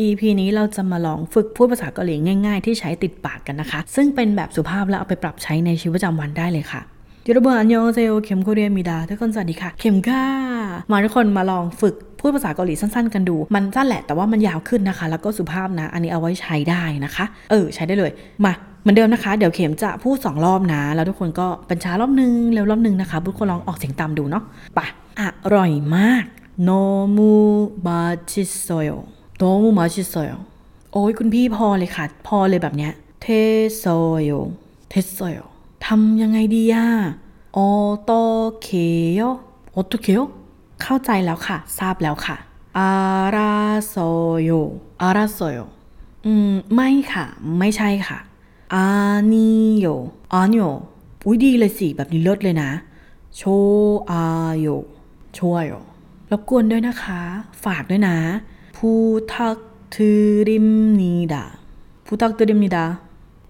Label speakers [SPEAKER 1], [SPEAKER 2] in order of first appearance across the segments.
[SPEAKER 1] EP นี้เราจะมาลองฝึกพูดภาษาเกาหลีง่ายๆ ที่ใช้ติดปากกันนะคะ ซึ่งเป็นแบบสุภาพแล้วเอาไปปรับใช้ในชีวิตประจำวันได้เลยค่ะยูโรบอันยองเซโอเข็มโคเรียมีดาทุกคนสวัสดีค่ะ เข็มก้ามาทุกคนมาลองฝึกพูดภาษาเกาหลีสั้นๆ กันดู มันสั้นแหละแต่ว่ามันยาวขึ้นนะคะ แล้วก็สุภาพนะ อันนี้เอาไว้ใช้ได้นะคะ เออ ใช้ได้เลย มาเหมือนเดิมนะคะ เดี๋ยวเข็มจะพูด 2 รอบนะ แล้วทุกคนก็เป็นชารอบนึงเร็วรอบนึงนะคะทุกคนลองออกเสียงตามดูเนาะปะอร่อยมากโนมูบาชิโซโย 너무맛있어요โอ้ยคุณพี่พอเลยค่ะ พอเลยแบบเนี้ยเทโซโยเทโซโยทำยังไงดีอะออโตเคโยออโตเคโยเข้าใจแล้วค่ะ ทราบแล้วค่ะอาราโซโยอาราโซโยอืม ไม่ค่ะ ไม่ใช่ค่ะอานิโยอานิโยอุ้ยดีเลยสิ แบบนี้เลิศเลยนะ โชอาโยโชอาโยรบกวนด้วยนะคะ ฝากด้วยนะ พูทักทริมนีดาพูทักทริมนีดา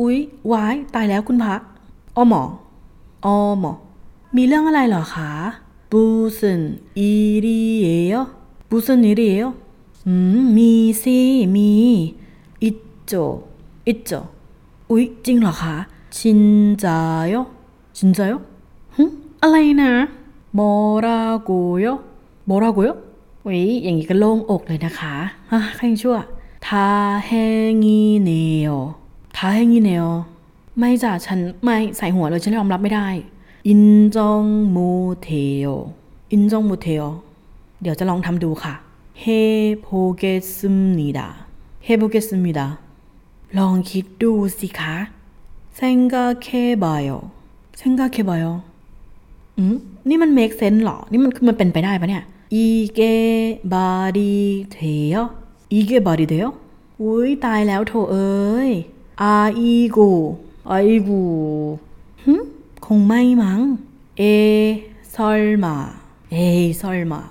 [SPEAKER 1] อุ๊ยวายตายแล้วคุณพระอ้อหมออ้อหมอมีเรื่องอะไรเหรอคะบูซึนอีรีเอโยบูซึนอีรีเอโย อุ้ยอย่างนี้ก็โล่งอกเลยนะคะฮะข้าชั่ว다행이네요 다행이네요ไม่จ้ะฉันไม่ใส่หัวเลยฉันยอมรับไม่ได้ 인정 못 해 인정 못 해เดี๋ยวจะลองทำดูค่ะ해 보겠습니다 해 보겠습니다ลองคิดดูสิคะ생각해 봐요 생각해 봐요อืมนี่มันเมคเซนส์หรอ นี่มันคือมันเป็นไปได้ปะเนี่ย อีเกบารีเทยอีเกบารีเทยอุ้ยตายแล้วโถเอ้ยอาอีกูอาอีกูหึคงไม่มั้ง เอซอลมา เอซอลมา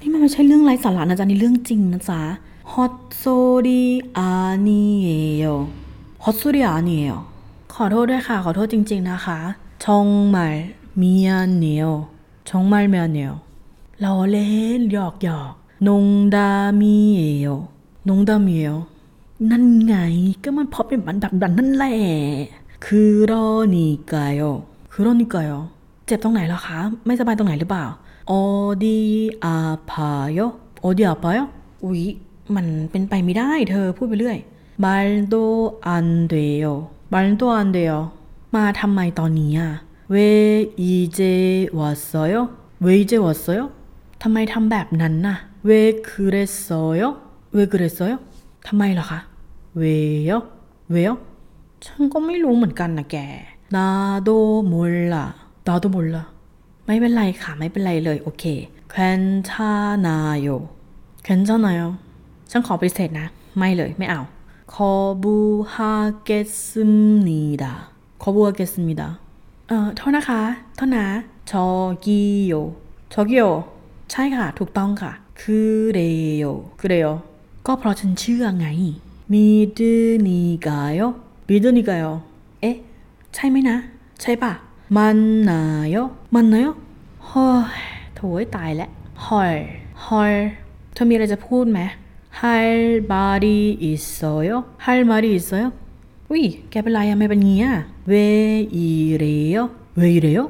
[SPEAKER 1] นี่มันไม่ใช่เรื่องไร้สาระนะจ๊ะนี่เรื่องจริงนะจ๊ะฮอตโซดีอานีเอโยฮอตโซดีอานีเอโยขอโทษด้วยค่ะ ขอโทษจริง ๆนะคะชงมา미안해요정말미안해요 ล้อเล่นหยอกหยอกนงดาเมีอวนงดาเมีอวนั่นไงก็มันพอเป็นบันดับดันนั่นแหละคือรอนี่ไกโอคือรอนี่ไกโอเจ็บตรงไหนหรอคะ ไม่สบายตรงไหนหรือเปล่าออดีอาพายโอดีอาพายอุ๊ยมันเป็นไปไม่ได้เธอพูดไปเรื่อยบาลโดอันเดียวบาลโดอันเดียวมาทำไมตอนนี้อะเวอีเจวัสโยเวอีเจวัสโย ทำไมทำแบบนั้นน่ะเวคุเรโซโยเวคุเรโซโยทำไมเหรอคะเวโยเวโยฉันก็ไม่รู้เหมือนกันนะแกนาโดมุลละนาโดมุลละไม่เป็นไรค่ะ ไม่เป็นไรเลยโอเคแคนชานาโยแคนชานาโยฉันขอปฏิเสธนะ ไม่เลยไม่เอาขอบูฮาเกซึมนีดาขอบูฮาเกซึมนีดาเอ่อโทษนะคะโทษนะชอกิโยชอกิโย ใช่ค่ะ ถูกต้องค่ะ คือเดียวคือเดียวก็เพราะฉันเชื่อไงมีดือนิกายอมีดือนิกายอเอ๊ะ ใช่ไหมนะ ใช่ปะมันนายอมันนายอเฮ้ยโถยตายแล้วฮอยฮอยเธอมีอะไรจะพูดไหม할 말 있어요 할 말 있어요อุ้ย แกเป็นไรอะไม่เป็นงี้อะ왜 이래요 왜 이래요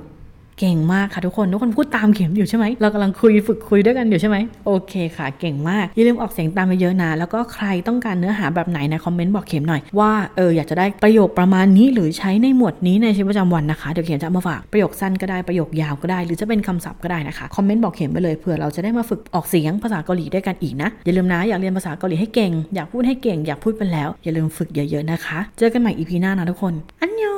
[SPEAKER 1] เก่งมากค่ะทุกคน ทุกคนพูดตามเข็มอยู่ใช่ไหมเรากำลังคุยฝึกคุยด้วยกันอยู่ใช่ไหมโอเคค่ะเก่งมากอย่าลืมออกเสียงตามไปเยอะนะแล้วก็ใครต้องการเนื้อหาแบบไหนใน comment บอกเข็มหน่อยว่าเอออยากจะได้ประโยคประมาณนี้หรือใช้ในหมวดนี้ในชีวิตประจำวันนะคะเดี๋ยวเข็มจะมาฝากประโยคสั้นก็ได้ประโยคยาวก็ได้ หรือจะเป็นคำศัพท์ก็ได้นะคะ comment บอกเข็มไปเลยเผื่อเราจะได้มาฝึกออกเสียงภาษาเกาหลีด้วยกันอีกนะอย่าลืมนะอยากเรียนภาษาเกาหลีให้เก่งอยากพูดให้เก่งอยากพูดเป็นแล้ว อย่าลืมฝึกเยอะๆนะคะ เจอกันใหม่ EP หน้านะทุกคนอันยอง